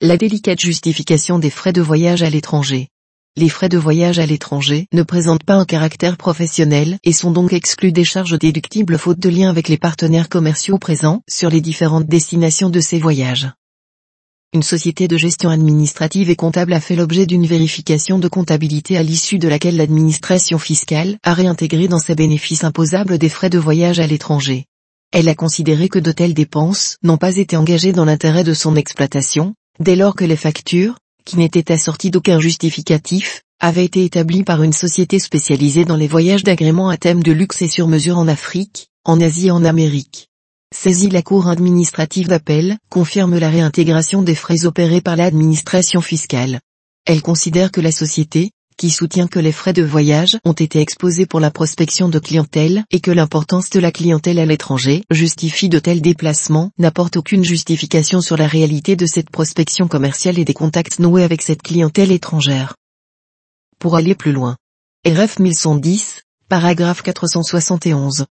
La délicate justification des frais de voyage à l'étranger. Les frais de voyage à l'étranger ne présentent pas un caractère professionnel et sont donc exclus des charges déductibles faute de lien avec les partenaires commerciaux présents sur les différentes destinations de ces voyages. Une société de gestion administrative et comptable a fait l'objet d'une vérification de comptabilité à l'issue de laquelle l'administration fiscale a réintégré dans ses bénéfices imposables des frais de voyage à l'étranger. Elle a considéré que de telles dépenses n'ont pas été engagées dans l'intérêt de son exploitation, dès lors que les factures, qui n'étaient assorties d'aucun justificatif, avaient été établies par une société spécialisée dans les voyages d'agrément à thème de luxe et sur mesure en Afrique, en Asie et en Amérique. Saisie la Cour administrative d'appel, confirme la réintégration des frais opérés par l'administration fiscale. Elle considère que la société, qui soutient que les frais de voyage ont été exposés pour la prospection de clientèle et que l'importance de la clientèle à l'étranger justifie de tels déplacements, n'apporte aucune justification sur la réalité de cette prospection commerciale et des contacts noués avec cette clientèle étrangère. Pour aller plus loin. RF 1110, paragraphe 471.